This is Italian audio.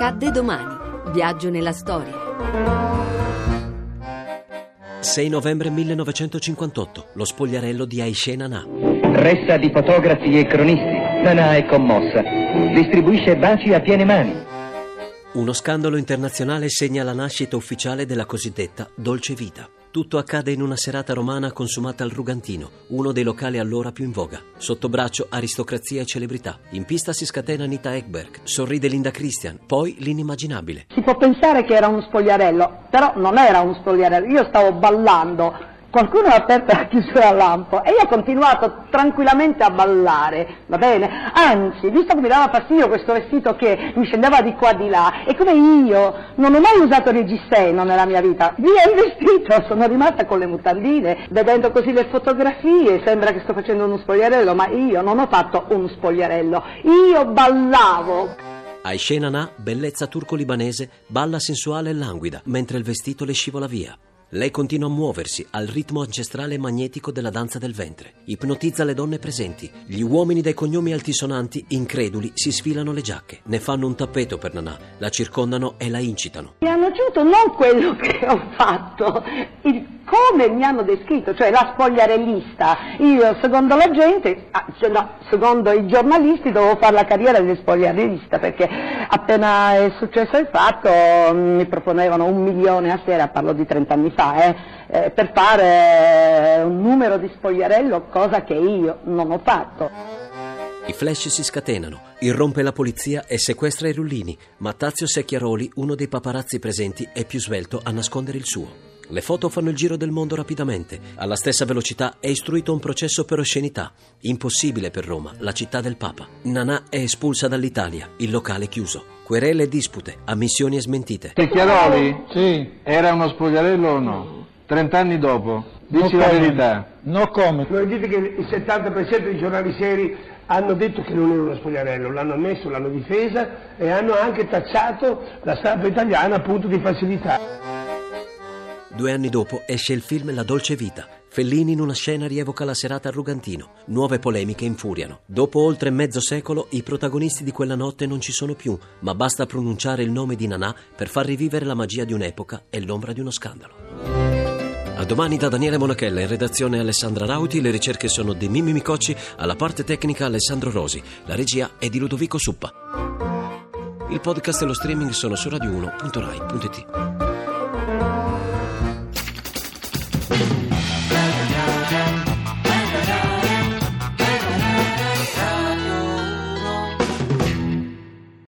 Accadde domani. Viaggio nella storia. 6 novembre 1958, lo spogliarello di Aishe Nana. Ressa di fotografi e cronisti. Nana è commossa. Distribuisce baci a piene mani. Uno scandalo internazionale segna la nascita ufficiale della cosiddetta Dolce Vita. Tutto accade in una serata romana consumata al Rugantino, uno dei locali allora più in voga. Sotto braccio aristocrazia e celebrità. In pista si scatena Anita Ekberg, sorride Linda Christian, poi l'inimmaginabile. Si può pensare che era uno spogliarello, però non era uno spogliarello, io stavo ballando Qualcuno ha aperto la chiusura a lampo e io ho continuato tranquillamente a ballare, va bene? Anzi, visto che mi dava fastidio questo vestito che mi scendeva di qua di là, e come io non ho mai usato reggiseno nella mia vita, via il vestito, sono rimasta con le mutandine, vedendo così le fotografie, sembra che sto facendo uno spogliarello, ma io non ho fatto uno spogliarello, io ballavo. Aishe Nana, bellezza turco-libanese, balla sensuale e languida, mentre il vestito le scivola via. Lei continua a muoversi al ritmo ancestrale e magnetico della danza del ventre. Ipnotizza le donne presenti. Gli uomini dai cognomi altisonanti, increduli, si sfilano le giacche. Ne fanno un tappeto per Nanà, la circondano e la incitano. Mi hanno aggiunto non quello che ho fatto, il come mi hanno descritto, cioè la spogliarellista. Io, secondo la gente, ah, cioè no, secondo i giornalisti, dovevo fare la carriera di spogliarellista perché appena è successo il fatto mi proponevano un milione a sera, parlo di 30 anni fa, eh, eh, per fare un numero di spogliarello, cosa che io non ho fatto. I flash si scatenano, irrompe la polizia e sequestra i rullini, ma Tazio Secchiaroli, uno dei paparazzi presenti, è più svelto a nascondere il suo. Le foto fanno il giro del mondo rapidamente. Alla stessa velocità è istruito un processo per oscenità. Impossibile per Roma, la città del Papa. Nanà è espulsa dall'Italia, il locale chiuso. Querele e dispute, ammissioni e smentite. Secchiaroli? Sì. Era uno spogliarello o no? Trent'anni dopo. Dici No la verità. No comment. Non dite che il 70% dei giornali seri hanno detto che non era uno spogliarello, l'hanno ammesso, l'hanno difesa e hanno anche tacciato la stampa italiana appunto di facilità. Due anni dopo esce il film La dolce vita. Fellini in una scena rievoca la serata a Rugantino. Nuove polemiche infuriano. Dopo oltre mezzo secolo i protagonisti di quella notte non ci sono più, ma basta pronunciare il nome di Nanà per far rivivere la magia di un'epoca e l'ombra di uno scandalo. A domani da Daniele Monachella, in redazione Alessandra Rauti, le ricerche sono di Mimmi Micocci, alla parte tecnica Alessandro Rosi, la regia è di Ludovico Suppa. Il podcast e lo streaming sono su radio1.rai.it.